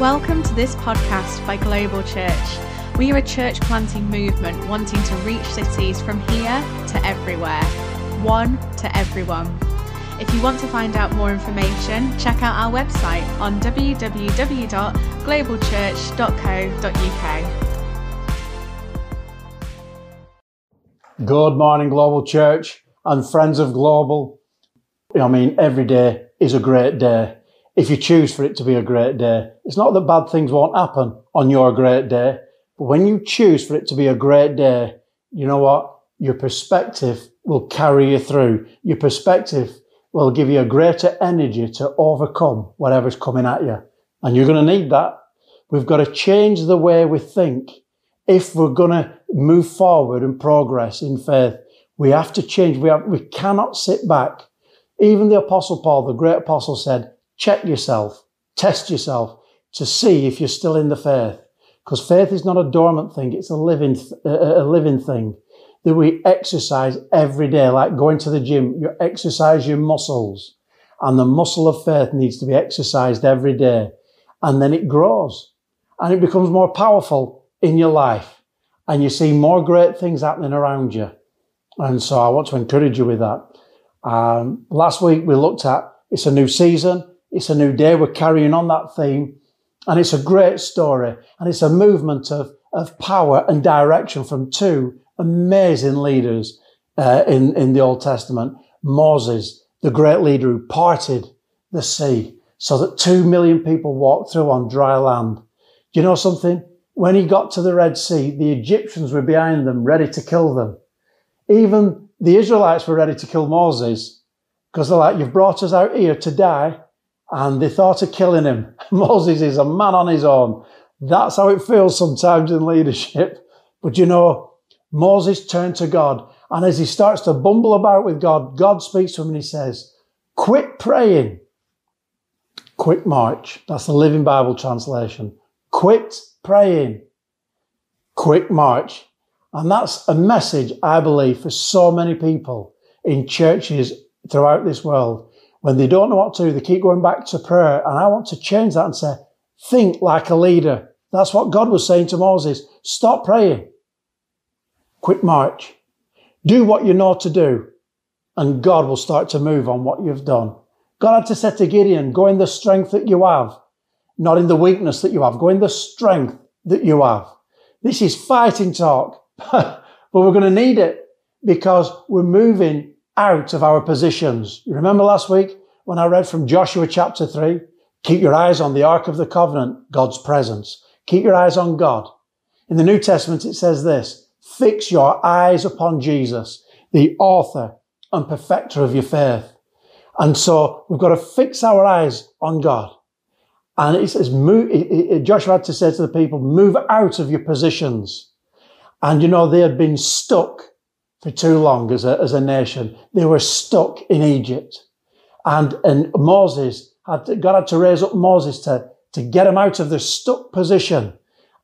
Welcome to this podcast by Global Church. We are a church planting movement wanting to reach cities from here to everywhere, one to everyone. If you want to find out more information, check out our website on www.globalchurch.co.uk. Good morning, Global Church and friends of Global. I mean, every day is a great day if you choose for it to be a great day. It's not that bad things won't happen on your great day, but when you choose for it to be a great day, you know what? Your perspective will carry you through. Your perspective will give you a greater energy to overcome whatever's coming at you. And you're going to need that. We've got to change the way we think. If we're going to move forward and progress in faith, we have to change. We, have, we cannot sit back. Even the apostle Paul, the great apostle said, check yourself, test yourself to see if you're still in the faith. Because faith is not a dormant thing, it's a living, a living thing that we exercise every day, like going to the gym. You exercise your muscles and the muscle of faith needs to be exercised every day. And then it grows and it becomes more powerful in your life and you see more great things happening around you. And so I want to encourage you with that. Um, last week we looked at it's a new season. It's a new day. We're carrying on that theme. And it's a great story. And it's a movement of, of power and direction from two amazing leaders uh, in, in the Old Testament. Moses, the great leader who parted the sea so that two million people walked through on dry land. Do you know something? When he got to the Red Sea, the Egyptians were behind them, ready to kill them. Even the Israelites were ready to kill Moses because they're like, you've brought us out here to die and they thought of killing him. Moses is a man on his own. That's how it feels sometimes in leadership. But you know, Moses turned to God, and as he starts to bumble about with God, God speaks to him and he says, Quit praying. Quick march. That's the Living Bible translation. Quit praying. Quick march. And that's a message, I believe, for so many people in churches throughout this world when they don't know what to do, they keep going back to prayer. And I want to change that and say, think like a leader. That's what God was saying to Moses. Stop praying. Quit march. Do what you know to do. And God will start to move on what you've done. God had to say to Gideon, go in the strength that you have, not in the weakness that you have. Go in the strength that you have. This is fighting talk, but we're going to need it because we're moving out of our positions. You remember last week when I read from Joshua chapter 3? Keep your eyes on the Ark of the Covenant, God's presence. Keep your eyes on God. In the New Testament, it says this, fix your eyes upon Jesus, the author and perfecter of your faith. And so we've got to fix our eyes on God. And it says, move, it, it, Joshua had to say to the people, move out of your positions. And you know, they had been stuck for too long as a, as a nation. They were stuck in Egypt. And, and Moses had to, God had to raise up Moses to, to get them out of their stuck position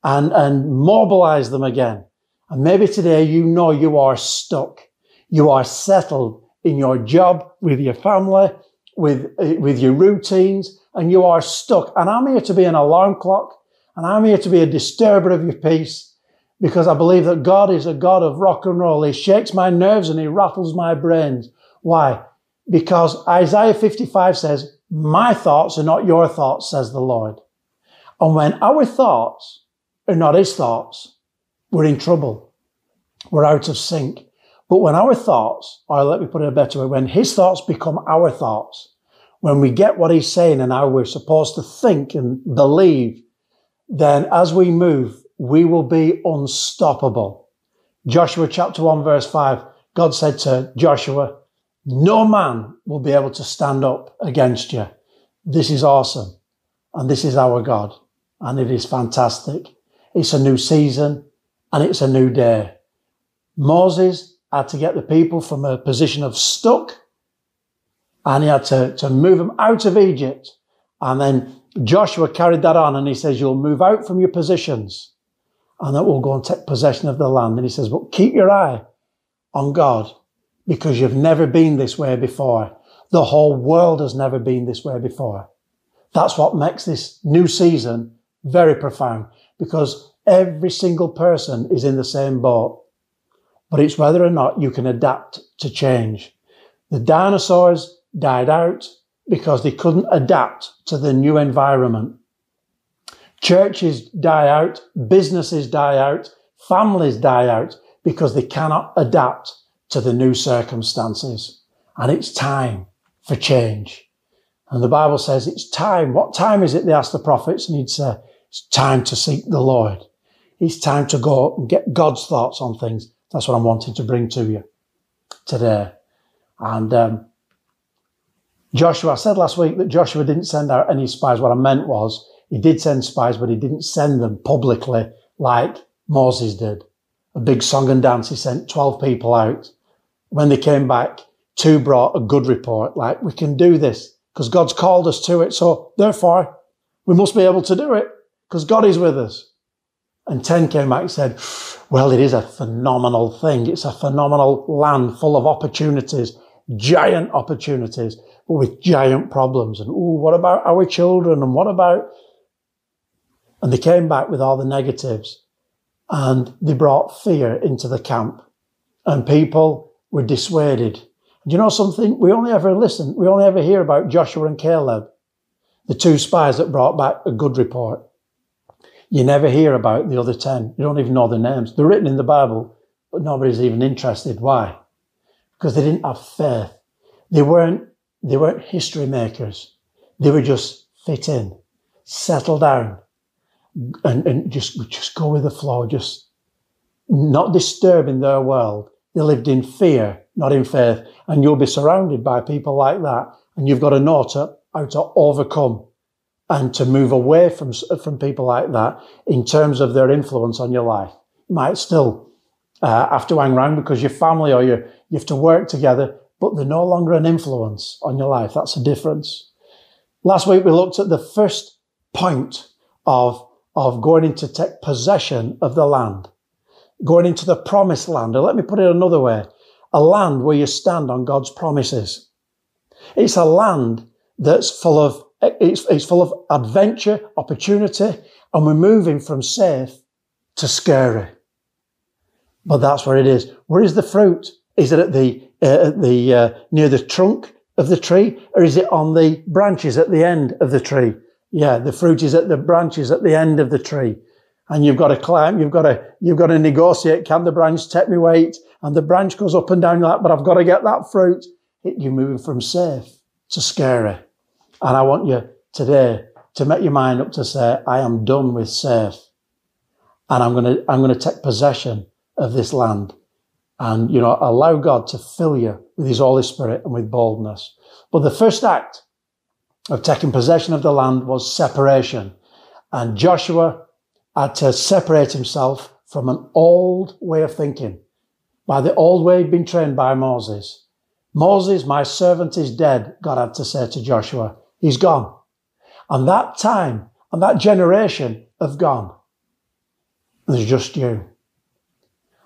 and, and mobilize them again. And maybe today you know you are stuck. You are settled in your job, with your family, with, with your routines, and you are stuck. And I'm here to be an alarm clock, and I'm here to be a disturber of your peace because I believe that God is a God of rock and roll. He shakes my nerves and he rattles my brains. Why? Because Isaiah 55 says, my thoughts are not your thoughts, says the Lord. And when our thoughts are not his thoughts, we're in trouble. We're out of sync. But when our thoughts, or let me put it a better way, when his thoughts become our thoughts, when we get what he's saying and how we're supposed to think and believe, then as we move, we will be unstoppable. Joshua chapter 1 verse 5, God said to Joshua, no man will be able to stand up against you. This is awesome. And this is our God. And it is fantastic. It's a new season and it's a new day. Moses had to get the people from a position of stuck and he had to, to move them out of Egypt. And then Joshua carried that on and he says, you'll move out from your positions and that will go and take possession of the land. And he says, but keep your eye on God because you've never been this way before. The whole world has never been this way before. That's what makes this new season very profound because every single person is in the same boat. But it's whether or not you can adapt to change. The dinosaurs died out because they couldn't adapt to the new environment. Churches die out, businesses die out, families die out because they cannot adapt to the new circumstances. And it's time for change. And the Bible says it's time. What time is it? They asked the prophets and he'd say, it's time to seek the Lord. It's time to go and get God's thoughts on things. That's what I'm wanting to bring to you today. And um, Joshua, I said last week that Joshua didn't send out any spies. What I meant was he did send spies, but he didn't send them publicly like Moses did. A big song and dance. He sent 12 people out. When they came back, two brought a good report, like, we can do this because God's called us to it. So therefore, we must be able to do it because God is with us. And 10 came back and said, well, it is a phenomenal thing. It's a phenomenal land full of opportunities, giant opportunities, but with giant problems. And, ooh, what about our children? And what about, and they came back with all the negatives and they brought fear into the camp and people were dissuaded. Do you know something? We only ever listen, we only ever hear about Joshua and Caleb, the two spies that brought back a good report. You never hear about the other 10. You don't even know their names. They're written in the Bible, but nobody's even interested. Why? Because they didn't have faith. They weren't, they weren't history makers. They were just fit in, settle down, and, and just, just go with the flow, just not disturbing their world. They lived in fear, not in faith. And you'll be surrounded by people like that. And you've got to know to, how to overcome and to move away from, from people like that in terms of their influence on your life. You might still uh, have to hang around because your family or you, you have to work together, but they're no longer an influence on your life. That's the difference. Last week we looked at the first point of, of going into take possession of the land, going into the promised land. Or let me put it another way. A land where you stand on God's promises. It's a land that's full of it's, it's full of adventure, opportunity, and we're moving from safe to scary. But that's where it is. Where is the fruit? Is it at the, uh, at the, uh, near the trunk of the tree or is it on the branches at the end of the tree? Yeah, the fruit is at the branches at the end of the tree. And you've got to climb, you've got to, you've got to negotiate. Can the branch take me weight? And the branch goes up and down like but I've got to get that fruit. You're moving from safe to scary. And I want you today to make your mind up to say, I am done with safe. And I'm going to, I'm going to take possession of this land and, you know, allow God to fill you with his Holy Spirit and with boldness. But the first act of taking possession of the land was separation. And Joshua had to separate himself from an old way of thinking by the old way he'd been trained by Moses. Moses, my servant is dead, God had to say to Joshua. He's gone. And that time and that generation have gone. There's just you.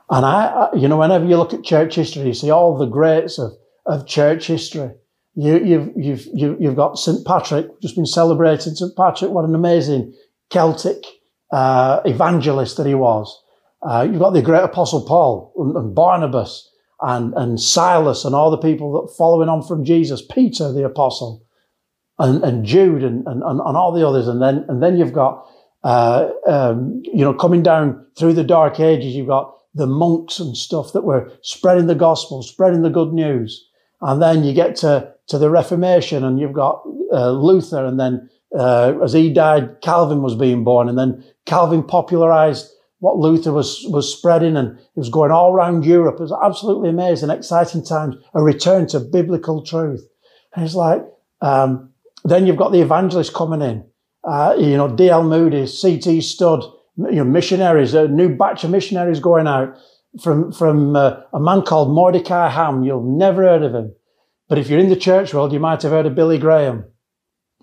And I, you know, whenever you look at church history, you see all the greats of, of church history. You, you've, you've, you, you've got St. Patrick, just been celebrating St. Patrick. What an amazing Celtic uh, evangelist that he was. Uh, you've got the great apostle Paul and, and Barnabas and, and Silas and all the people that following on from Jesus, Peter, the apostle and, and Jude and, and, and all the others. And then, and then you've got, uh, um, you know, coming down through the dark ages, you've got the monks and stuff that were spreading the gospel, spreading the good news. And then you get to, to the Reformation and you've got uh, Luther. And then uh, as he died, Calvin was being born. And then Calvin popularized what Luther was, was spreading and it was going all around Europe. It was absolutely amazing, exciting times, a return to biblical truth. And it's like, um, then you've got the evangelists coming in. Uh, you know, D.L. Moody, C.T. Studd, you know, missionaries, a new batch of missionaries going out from, from uh, a man called Mordecai Ham. You'll never heard of him. But if you're in the church world, you might have heard of Billy Graham.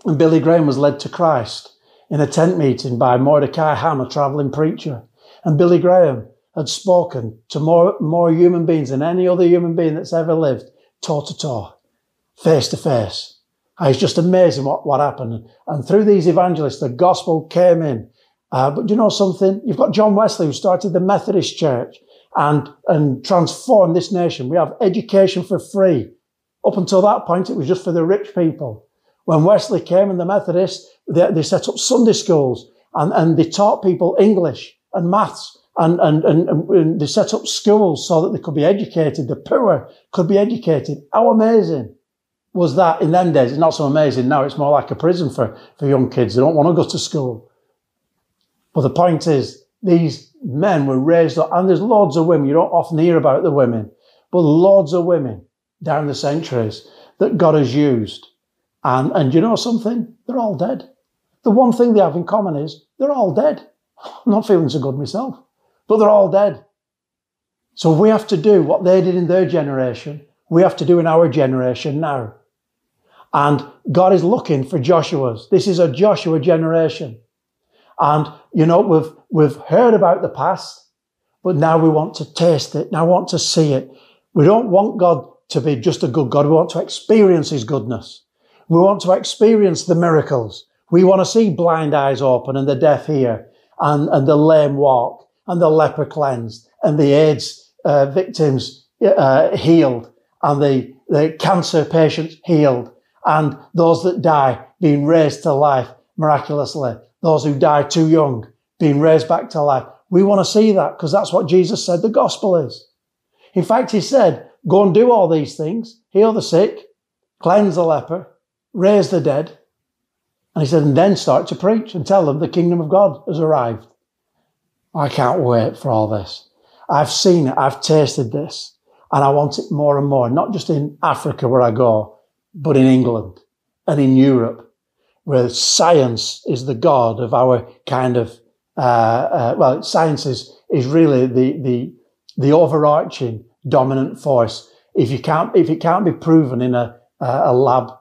And Billy Graham was led to Christ in a tent meeting by Mordecai Ham, a traveling preacher. And Billy Graham had spoken to more, more human beings than any other human being that's ever lived, toe to toe, face to face. It's just amazing what, what happened. And through these evangelists, the gospel came in Uh, but you know something? You've got John Wesley who started the Methodist Church and, and transformed this nation. We have education for free. Up until that point, it was just for the rich people. When Wesley came and the Methodists, they, they set up Sunday schools and, and they taught people English and maths and, and, and, and, they set up schools so that they could be educated. The poor could be educated. How amazing was that in them days? It's not so amazing now. It's more like a prison for, for young kids. They don't want to go to school. But the point is, these men were raised up, and there's loads of women. You don't often hear about the women, but loads of women down the centuries that God has used. And, and you know something? They're all dead. The one thing they have in common is they're all dead. I'm not feeling so good myself, but they're all dead. So we have to do what they did in their generation. We have to do in our generation now. And God is looking for Joshua's. This is a Joshua generation. And, you know, we've, we've heard about the past, but now we want to taste it. Now we want to see it. We don't want God to be just a good God. We want to experience his goodness. We want to experience the miracles. We want to see blind eyes open and the deaf hear and, and the lame walk and the leper cleansed and the AIDS uh, victims uh, healed and the, the cancer patients healed and those that die being raised to life miraculously those who die too young being raised back to life. We want to see that because that's what Jesus said the gospel is. In fact, he said, go and do all these things, heal the sick, cleanse the leper, raise the dead. And he said, and then start to preach and tell them the kingdom of God has arrived. I can't wait for all this. I've seen it. I've tasted this and I want it more and more, not just in Africa where I go, but in England and in Europe where science is the god of our kind of uh, uh, well, science is is really the the the overarching dominant force. If you can't if it can't be proven in a a lab,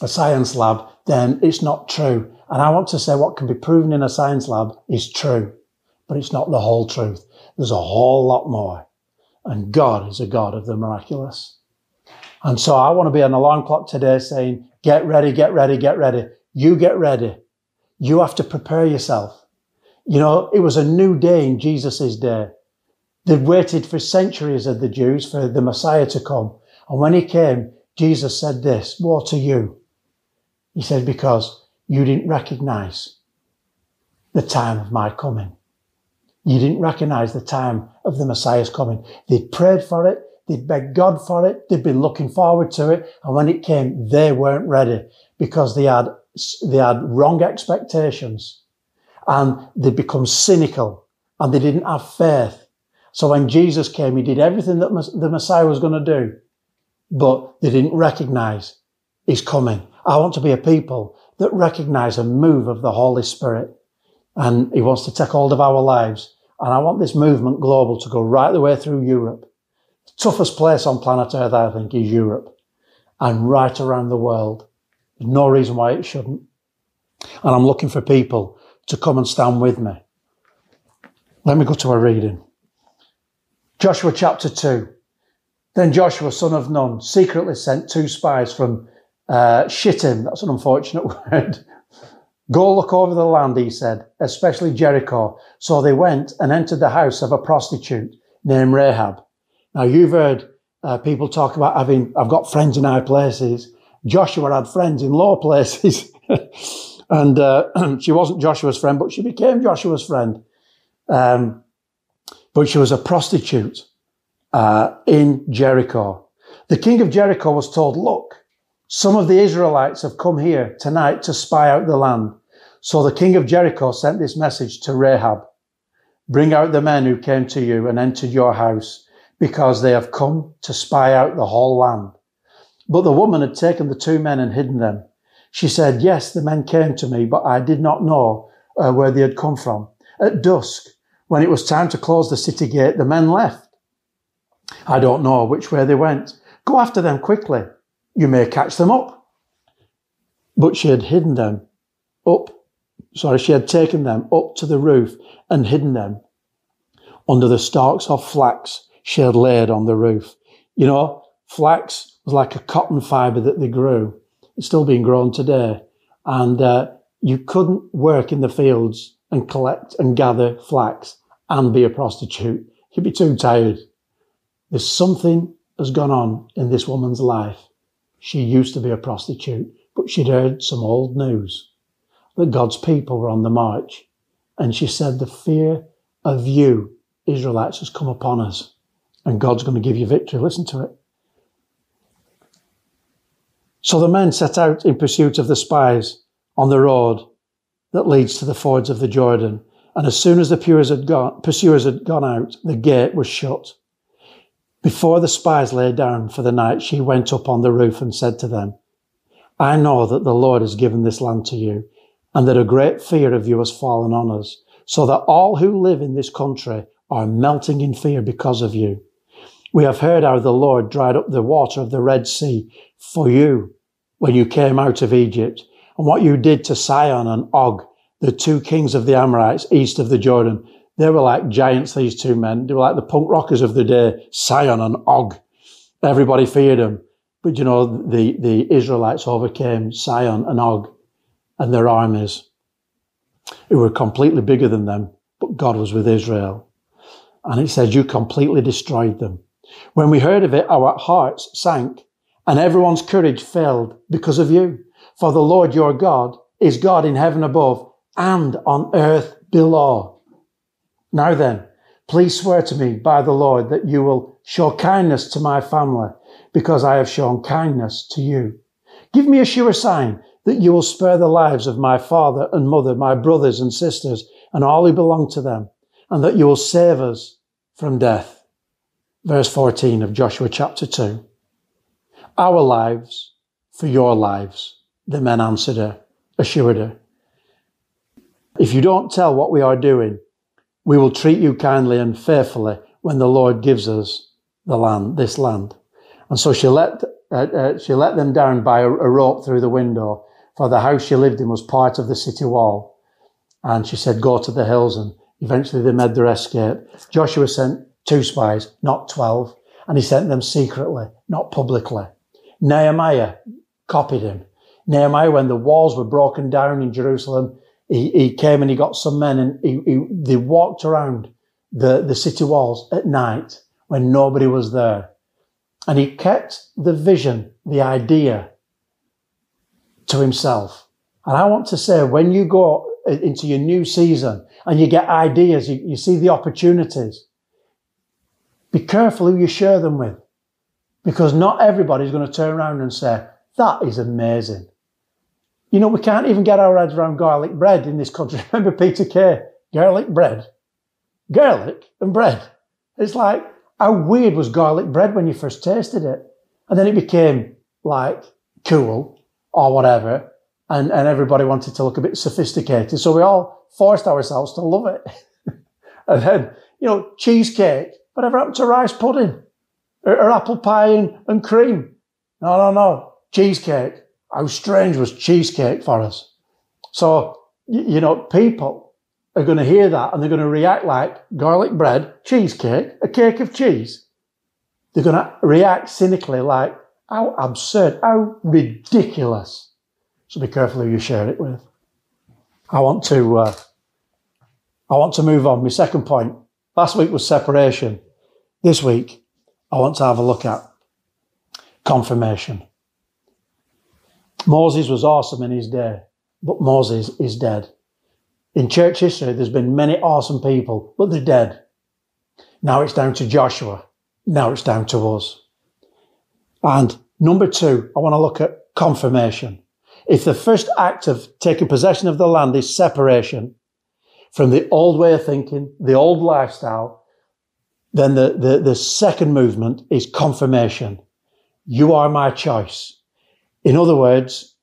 a science lab, then it's not true. And I want to say what can be proven in a science lab is true, but it's not the whole truth. There's a whole lot more. And God is a God of the miraculous. And so I want to be the alarm clock today saying, get ready, get ready, get ready. You get ready. You have to prepare yourself. You know, it was a new day in Jesus' day. They'd waited for centuries of the Jews for the Messiah to come. And when he came, Jesus said this, woe to you. He said, because you didn't recognize the time of my coming. You didn't recognize the time of the Messiah's coming. They'd prayed for it. They'd begged God for it. They'd been looking forward to it. And when it came, they weren't ready because they had, they had wrong expectations and they'd become cynical and they didn't have faith. So when Jesus came, he did everything that the Messiah was going to do, but they didn't recognize he's coming. I want to be a people that recognize a move of the Holy Spirit and he wants to take hold of our lives. And I want this movement global to go right the way through Europe toughest place on planet Earth, I think, is Europe and right around the world. There's no reason why it shouldn't. And I'm looking for people to come and stand with me. Let me go to a reading. Joshua chapter 2. Then Joshua, son of Nun, secretly sent two spies from uh, Shittim, that's an unfortunate word. Go look over the land, he said, especially Jericho. So they went and entered the house of a prostitute named Rahab now you've heard uh, people talk about having, I've got friends in high places. Joshua had friends in low places. and uh, she wasn't Joshua's friend, but she became Joshua's friend. Um, but she was a prostitute uh, in Jericho. The king of Jericho was told, look, some of the Israelites have come here tonight to spy out the land. So the king of Jericho sent this message to Rahab. Bring out the men who came to you and entered your house because they have come to spy out the whole land. But the woman had taken the two men and hidden them. She said, Yes, the men came to me, but I did not know uh, where they had come from. At dusk, when it was time to close the city gate, the men left. I don't know which way they went. Go after them quickly. You may catch them up. But she had hidden them up. Sorry, she had taken them up to the roof and hidden them under the stalks of flax she had laid on the roof. You know, flax was like a cotton fibre that they grew. It's still being grown today. And uh, you couldn't work in the fields and collect and gather flax and be a prostitute. You'd be too tired. There's something has gone on in this woman's life. She used to be a prostitute, but she'd heard some old news that God's people were on the march. And she said, the fear of you, Israelites, has come upon us and God's going to give you victory. Listen to it. So the men set out in pursuit of the spies on the road that leads to the fords of the Jordan. And as soon as the pursuers had gone, out, the gate was shut. Before the spies lay down for the night, she went up on the roof and said to them, I know that the Lord has given this land to you, and that a great fear of you has fallen on us, so that all who live in this country are melting in fear because of you. We have heard how the Lord dried up the water of the Red Sea for you when you came out of Egypt, and what you did to Sihon and Og, the two kings of the Amorites east of the Jordan. They were like giants, these two men. They were like the punk rockers of the day, Sihon and Og. Everybody feared them. But you know, the, the Israelites overcame Sihon and Og and their armies, who were completely bigger than them, but God was with Israel. And it says, you completely destroyed them. When we heard of it, our hearts sank and everyone's courage failed because of you. For the Lord your God is God in heaven above and on earth below. Now then, please swear to me by the Lord that you will show kindness to my family because I have shown kindness to you. Give me a sure sign that you will spare the lives of my father and mother, my brothers and sisters, and all who belong to them, and that you will save us from death. Verse 14 of Joshua chapter 2 our lives for your lives. The men answered her, assured her. If you don't tell what we are doing, we will treat you kindly and faithfully when the Lord gives us the land, this land. And so she let, uh, uh, she let them down by a, a rope through the window, for the house she lived in was part of the city wall. And she said, go to the hills. And eventually they made their escape. Joshua sent two spies, not 12, and he sent them secretly, not publicly. Nehemiah copied him. Nehemiah, when the walls were broken down in Jerusalem, he, he came and he got some men and he, he, they walked around the, the city walls at night when nobody was there. And he kept the vision, the idea to himself. And I want to say, when you go into your new season and you get ideas, you, you see the opportunities, be careful who you share them with. Because not everybody's going to turn around and say, that is amazing. You know, we can't even get our heads around garlic bread in this country. Remember Peter Kay? Garlic bread. Garlic and bread. It's like, how weird was garlic bread when you first tasted it? And then it became like cool or whatever. And, and everybody wanted to look a bit sophisticated. So we all forced ourselves to love it. and then, you know, cheesecake. Whatever happened to rice pudding? or, or apple pie and, and cream. No, no, no. Cheesecake. How strange was cheesecake for us? So, you, know, people are going to hear that and they're going to react like garlic bread, cheesecake, a cake of cheese. They're going to react cynically like, how absurd, how ridiculous. So be careful who you share it with. I want to, uh, I want to move on. My second point. Last week was separation. This week I want to have a look at confirmation. Moses was awesome in his day, but Moses is dead. In church history, there's been many awesome people, but they're dead. Now it's down to Joshua. Now it's down to us. And number two, I want to look at confirmation. If the first act of taking possession of the land is separation from the old way of thinking, the old lifestyle, then the, the, the second movement is confirmation. You are my choice. In other words,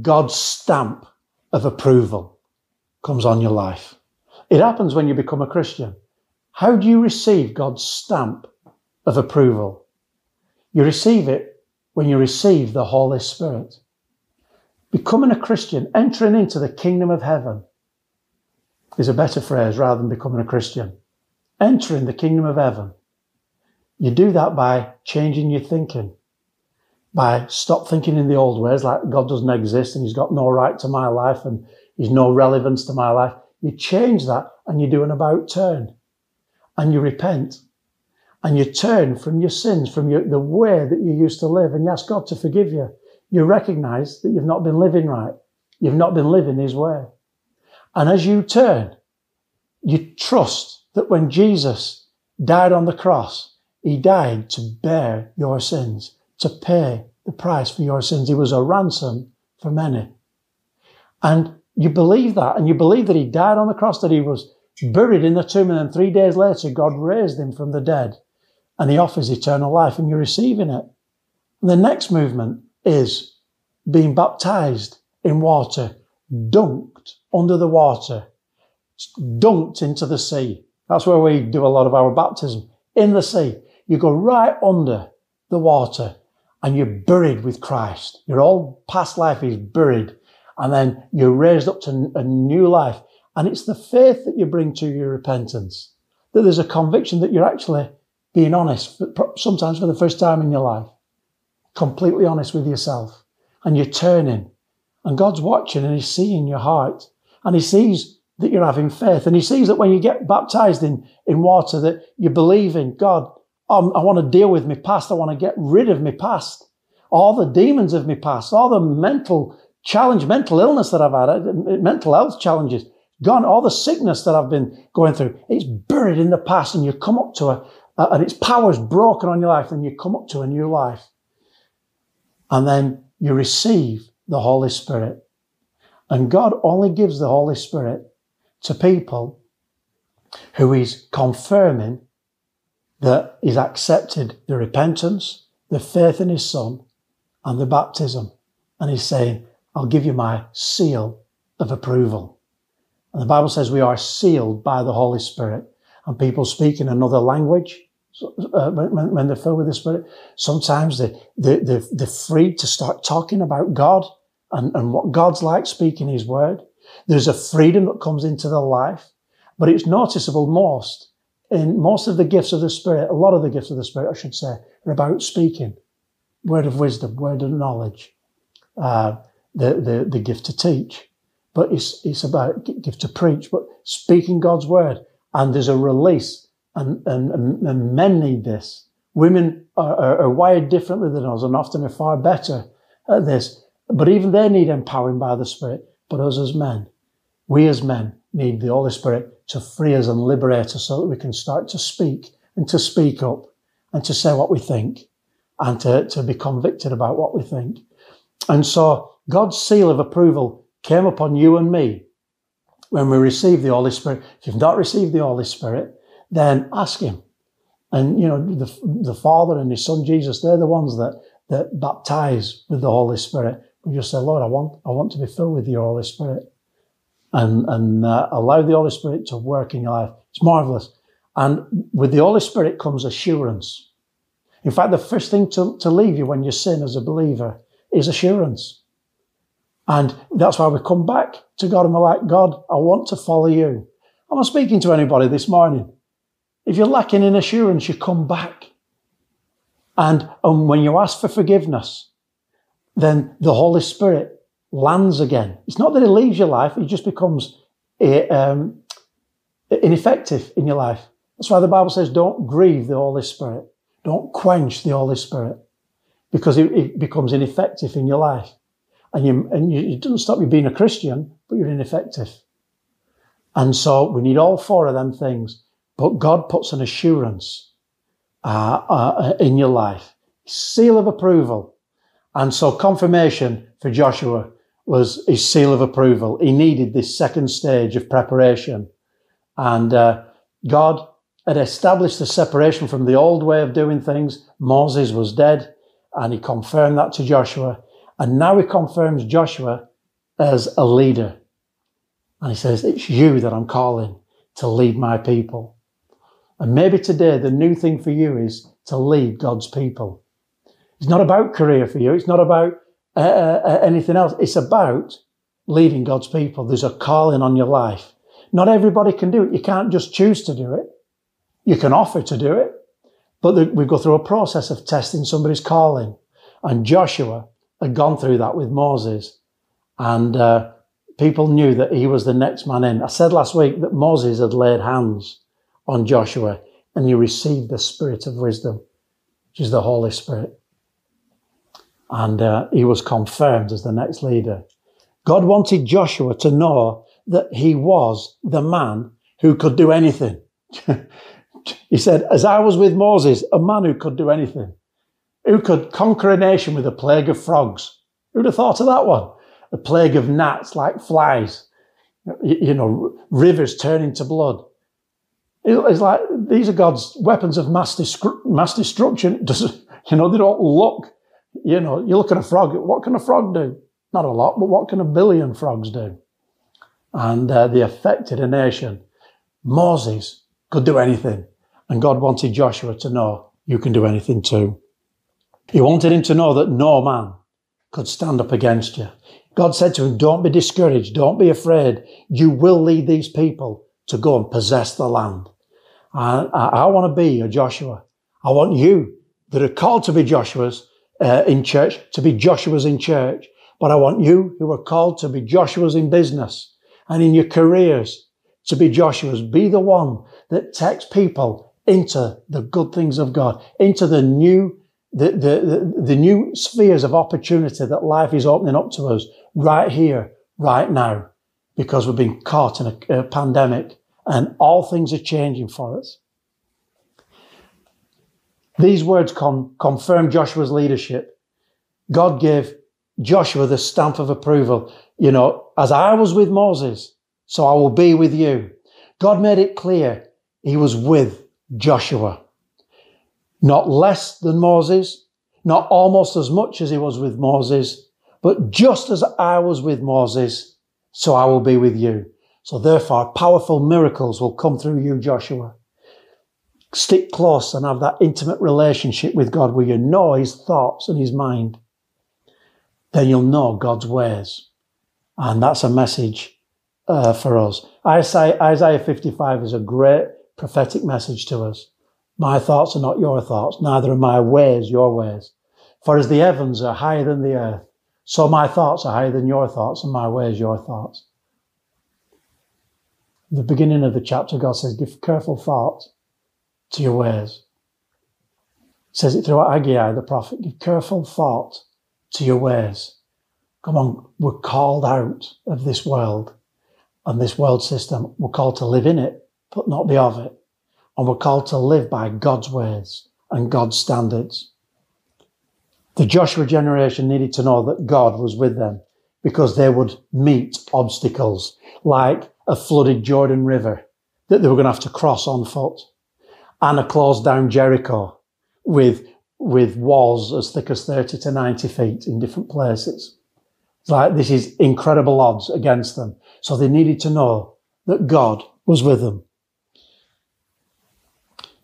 God's stamp of approval comes on your life. It happens when you become a Christian. How do you receive God's stamp of approval? You receive it when you receive the Holy Spirit. Becoming a Christian, entering into the kingdom of heaven, is a better phrase rather than becoming a Christian entering the kingdom of heaven. You do that by changing your thinking, by stop thinking in the old ways like God doesn't exist and he's got no right to my life and he's no relevance to my life. you change that and you do an about turn and you repent and you turn from your sins, from your, the way that you used to live and you ask God to forgive you. You recognize that you've not been living right. You've not been living his way. And as you turn, you trust that when Jesus died on the cross, he died to bear your sins, to pay the price for your sins. He was a ransom for many. And you believe that, and you believe that he died on the cross, that he was buried in the tomb, and then three days later, God raised him from the dead, and he offers eternal life, and you're receiving it. And the next movement is being baptized in water, dunked under the water, dunked into the sea. That's where we do a lot of our baptism. In the sea. You go right under the water and you're buried with Christ. Your old past life is buried and then you're raised up to a new life. And it's the faith that you bring to your repentance that there's a conviction that you're actually being honest, sometimes for the first time in your life, completely honest with yourself and you're turning and God's watching and he's seeing your heart and he sees that you're having faith and he sees that when you get baptized in, in water that you believe in God. Oh, I want to deal with my past. I want to get rid of my past. All the demons of my past, all the mental challenge, mental illness that I've had, uh, mental health challenges, gone, all the sickness that I've been going through, it's buried in the past and you come up to it and its power's broken on your life and you come up to a new life. And then you receive the Holy Spirit. And God only gives the Holy Spirit to people who is confirming that he's accepted the repentance, the faith in his son, and the baptism. And he's saying, I'll give you my seal of approval. And the Bible says we are sealed by the Holy Spirit. And people speak in another language uh, when, they're filled with the Spirit. Sometimes they, they, they're, they're free to start talking about God and, and what God's like speaking His word. There's a freedom that comes into their life, but it's noticeable most in most of the gifts of the Spirit, a lot of the gifts of the Spirit, I should say, are about speaking, word of wisdom, word of knowledge, uh, the, the, the gift to teach. But it's, it's about gift to preach, but speaking God's word. And there's a release and, and, and men need this. Women are, are, are wired differently than us and often are far better at this. But even they need empowering by the Spirit. But us as men, we as men need the Holy Spirit to free us and liberate us so that we can start to speak and to speak up and to say what we think and to, to be convicted about what we think. And so God's seal of approval came upon you and me when we received the Holy Spirit. If you've not received the Holy Spirit, then ask Him. And, you know, the, the Father and His Son Jesus, they're the ones that, that baptize with the Holy Spirit. We just say, Lord, I want, I want to be filled with your Holy Spirit and, and uh, allow the Holy Spirit to work in your life. It's marvelous. And with the Holy Spirit comes assurance. In fact, the first thing to, to leave you when you sin as a believer is assurance. And that's why we come back to God and we're like, God, I want to follow you. I'm not speaking to anybody this morning. If you're lacking in assurance, you come back. And, and when you ask for forgiveness, then the Holy Spirit lands again. It's not that he leaves your life, he just becomes um, ineffective in your life. That's why the Bible says don't grieve the Holy Spirit. Don't quench the Holy Spirit because it, it becomes ineffective in your life. And, you, and you, it doesn't stop you being a Christian, but you're ineffective. And so we need all four of them things. But God puts an assurance uh, uh, in your life, seal of approval. And so confirmation for Joshua was his seal of approval. He needed this second stage of preparation. And uh, God had established the separation from the old way of doing things. Moses was dead, and he confirmed that to Joshua. And now he confirms Joshua as a leader. And he says, It's you that I'm calling to lead my people. And maybe today the new thing for you is to lead God's people. It's not about career for you. It's not about uh, uh, uh, anything else. It's about leading God's people. There's a calling on your life. Not everybody can do it. You can't just choose to do it. You can offer to do it, but we go through a process of testing somebody's calling. And Joshua had gone through that with Moses. And uh, people knew that he was the next man in. I said last week that Moses had laid hands on Joshua and he received the spirit of wisdom, which is the Holy Spirit. And uh, he was confirmed as the next leader. God wanted Joshua to know that he was the man who could do anything. he said, as I was with Moses, a man who could do anything, who could conquer a nation with a plague of frogs. Who'd have thought of that one? A plague of gnats like flies, you know, rivers turning to blood. It's like these are God's weapons of mass, mass destruction. You know, they don't look, you know, you look at a frog, what can a frog do? Not a lot, but what can a billion frogs do? And uh, they affected a nation. Moses could do anything. And God wanted Joshua to know you can do anything too. He wanted him to know that no man could stand up against you. God said to him, don't be discouraged. Don't be afraid. You will lead these people to go and possess the land. I, I, I want to be a Joshua. I want you that are called to be Joshua's uh, in church, to be Joshua's in church. But I want you who are called to be Joshua's in business and in your careers to be Joshua's. Be the one that takes people into the good things of God, into the new the, the, the, new spheres of opportunity that life is opening up to us right here, right now, because we've been caught in a, a pandemic and all things are changing for us. These words con- confirm Joshua's leadership. God gave Joshua the stamp of approval. You know, as I was with Moses, so I will be with you. God made it clear he was with Joshua. Not less than Moses, not almost as much as he was with Moses, but just as I was with Moses, so I will be with you. So therefore, powerful miracles will come through you, Joshua. Stick close and have that intimate relationship with God where you know his thoughts and his mind. Then you'll know God's ways. And that's a message uh, for us. Isaiah, Isaiah 55 is a great prophetic message to us. My thoughts are not your thoughts, neither are my ways your ways. For as the heavens are higher than the earth, so my thoughts are higher than your thoughts, and my ways your thoughts. the beginning of the chapter, God says, Give careful thought to your ways. Says it through Haggai, the prophet. Give careful thought to your ways. Come on, we're called out of this world and this world system. We're called to live in it, but not be of it and we're called to live by God's ways and God's standards. The Joshua generation needed to know that God was with them because they would meet obstacles like a flooded Jordan River that they were going to have to cross on foot and a closed down Jericho with, with walls as thick as 30 to 90 feet in different places. It's like this is incredible odds against them. So they needed to know that God was with them.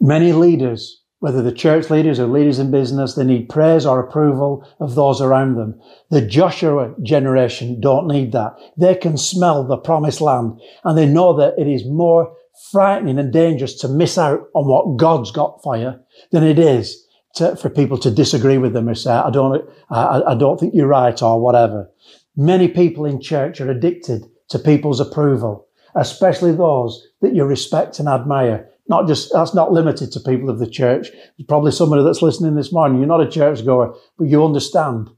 Many leaders, whether the church leaders or leaders in business, they need praise or approval of those around them. The Joshua generation don't need that. They can smell the promised land and they know that it is more frightening and dangerous to miss out on what God's got for you than it is to, for people to disagree with them or say, I don't, I, I don't think you're right or whatever. Many people in church are addicted to people's approval, especially those that you respect and admire not just that's not limited to people of the church. There's probably somebody that's listening this morning. You're not a church goer, but you understand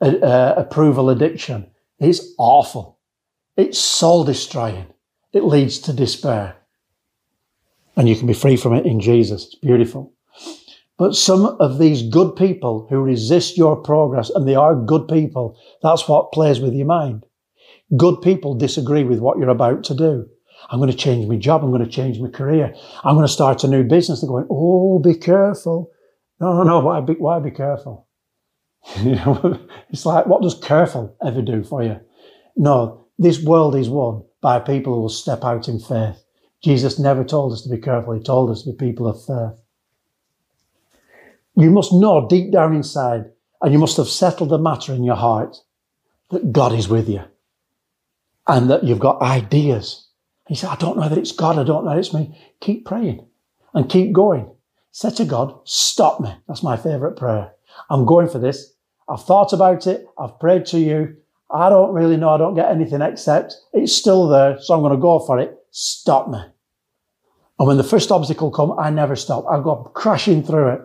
uh, uh, approval addiction. It's awful. It's soul destroying. It leads to despair. And you can be free from it in Jesus. It's beautiful. But some of these good people who resist your progress, and they are good people, that's what plays with your mind. Good people disagree with what you're about to do. I'm going to change my job. I'm going to change my career. I'm going to start a new business. They're going, oh, be careful. No, no, no. Why be, why be careful? it's like, what does careful ever do for you? No, this world is won by people who will step out in faith. Jesus never told us to be careful. He told us to be people of faith. You must know deep down inside, and you must have settled the matter in your heart that God is with you and that you've got ideas he said, I don't know that it's God. I don't know that it's me. Keep praying and keep going. Say to God, stop me. That's my favorite prayer. I'm going for this. I've thought about it. I've prayed to you. I don't really know. I don't get anything except it's still there. So I'm going to go for it. Stop me. And when the first obstacle come, I never stop. I go crashing through it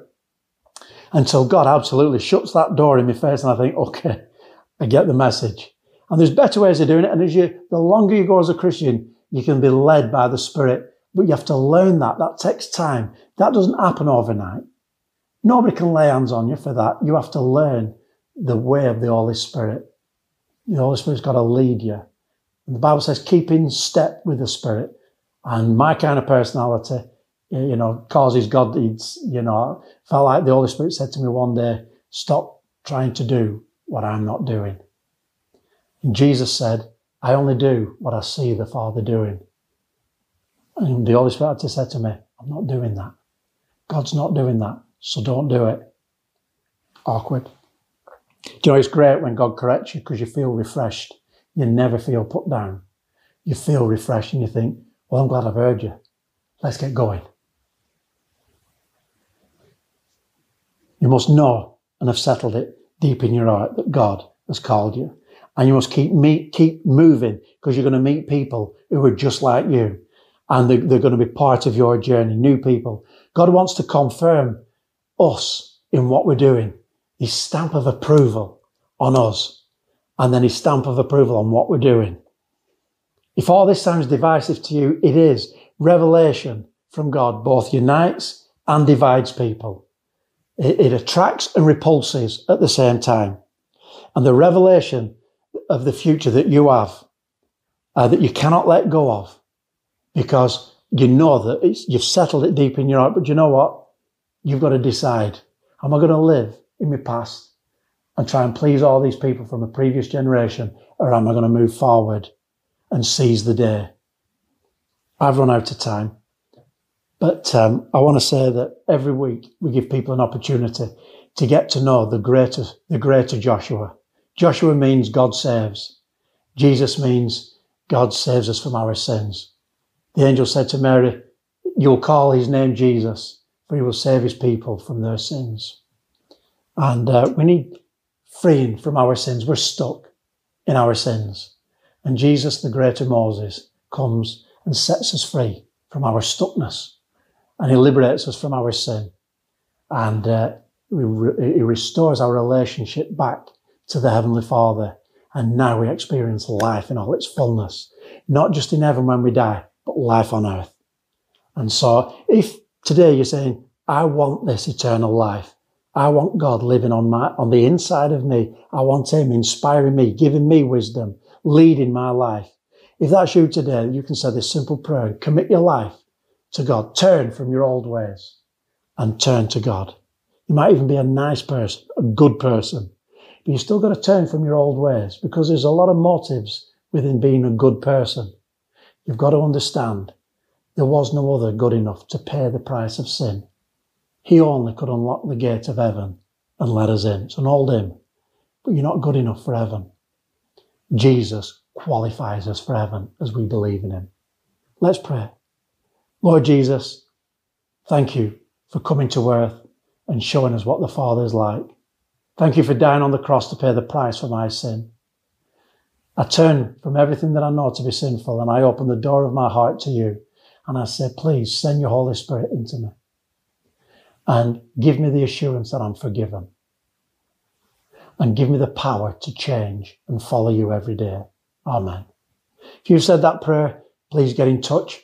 until God absolutely shuts that door in my face. And I think, okay, I get the message. And there's better ways of doing it. And as you, the longer you go as a Christian, you can be led by the Spirit. But you have to learn that. That takes time. That doesn't happen overnight. Nobody can lay hands on you for that. You have to learn the way of the Holy Spirit. The Holy Spirit's got to lead you. The Bible says, keep in step with the Spirit. And my kind of personality, you know, causes God deeds. You know, felt like the Holy Spirit said to me one day, stop trying to do what I'm not doing. And Jesus said, I only do what I see the Father doing. And the Holy Spirit said to me, I'm not doing that. God's not doing that. So don't do it. Awkward. Do you know, it's great when God corrects you because you feel refreshed. You never feel put down. You feel refreshed and you think, well, I'm glad I've heard you. Let's get going. You must know and have settled it deep in your heart that God has called you. And you must keep meet, keep moving because you're going to meet people who are just like you. And they're, they're going to be part of your journey, new people. God wants to confirm us in what we're doing. His stamp of approval on us. And then his stamp of approval on what we're doing. If all this sounds divisive to you, it is. Revelation from God both unites and divides people. It, it attracts and repulses at the same time. And the revelation of the future that you have, uh, that you cannot let go of, because you know that you've settled it deep in your heart. But you know what? You've got to decide: Am I going to live in my past and try and please all these people from a previous generation, or am I going to move forward and seize the day? I've run out of time. But um, I want to say that every week we give people an opportunity to get to know the greater, the greater Joshua. Joshua means God saves. Jesus means God saves us from our sins. The angel said to Mary, You'll call his name Jesus, for he will save his people from their sins. And uh, we need freeing from our sins. We're stuck in our sins. And Jesus, the greater Moses, comes and sets us free from our stuckness. And he liberates us from our sin. And uh, he restores our relationship back to the Heavenly Father. And now we experience life in all its fullness, not just in heaven when we die, but life on earth. And so if today you're saying, I want this eternal life, I want God living on my, on the inside of me. I want Him inspiring me, giving me wisdom, leading my life. If that's you today, you can say this simple prayer, commit your life to God. Turn from your old ways and turn to God. You might even be a nice person, a good person, but you still got to turn from your old ways because there's a lot of motives within being a good person. You've got to understand there was no other good enough to pay the price of sin. He only could unlock the gate of heaven and let us in. So hold him. But you're not good enough for heaven. Jesus qualifies us for heaven as we believe in him. Let's pray. Lord Jesus, thank you for coming to earth and showing us what the Father is like. Thank you for dying on the cross to pay the price for my sin. I turn from everything that I know to be sinful and I open the door of my heart to you and I say, please send your Holy Spirit into me and give me the assurance that I'm forgiven and give me the power to change and follow you every day. Amen. If you've said that prayer, please get in touch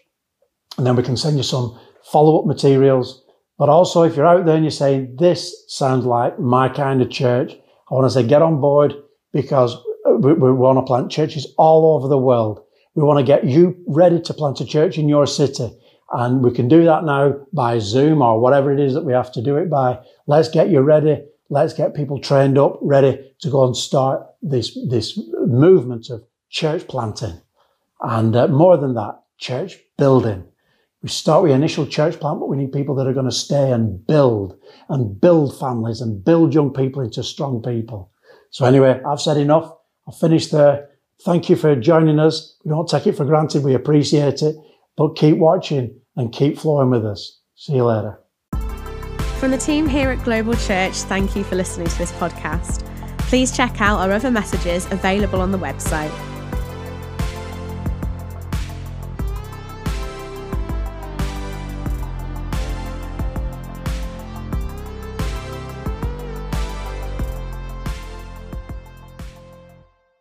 and then we can send you some follow up materials. But also, if you're out there and you're saying, this sounds like my kind of church, I want to say, get on board because we, we want to plant churches all over the world. We want to get you ready to plant a church in your city. And we can do that now by Zoom or whatever it is that we have to do it by. Let's get you ready. Let's get people trained up, ready to go and start this, this movement of church planting. And uh, more than that, church building. We start with initial church plant, but we need people that are going to stay and build and build families and build young people into strong people. So anyway, I've said enough. I'll finish there. Thank you for joining us. We don't take it for granted. We appreciate it, but keep watching and keep flowing with us. See you later. From the team here at Global Church, thank you for listening to this podcast. Please check out our other messages available on the website.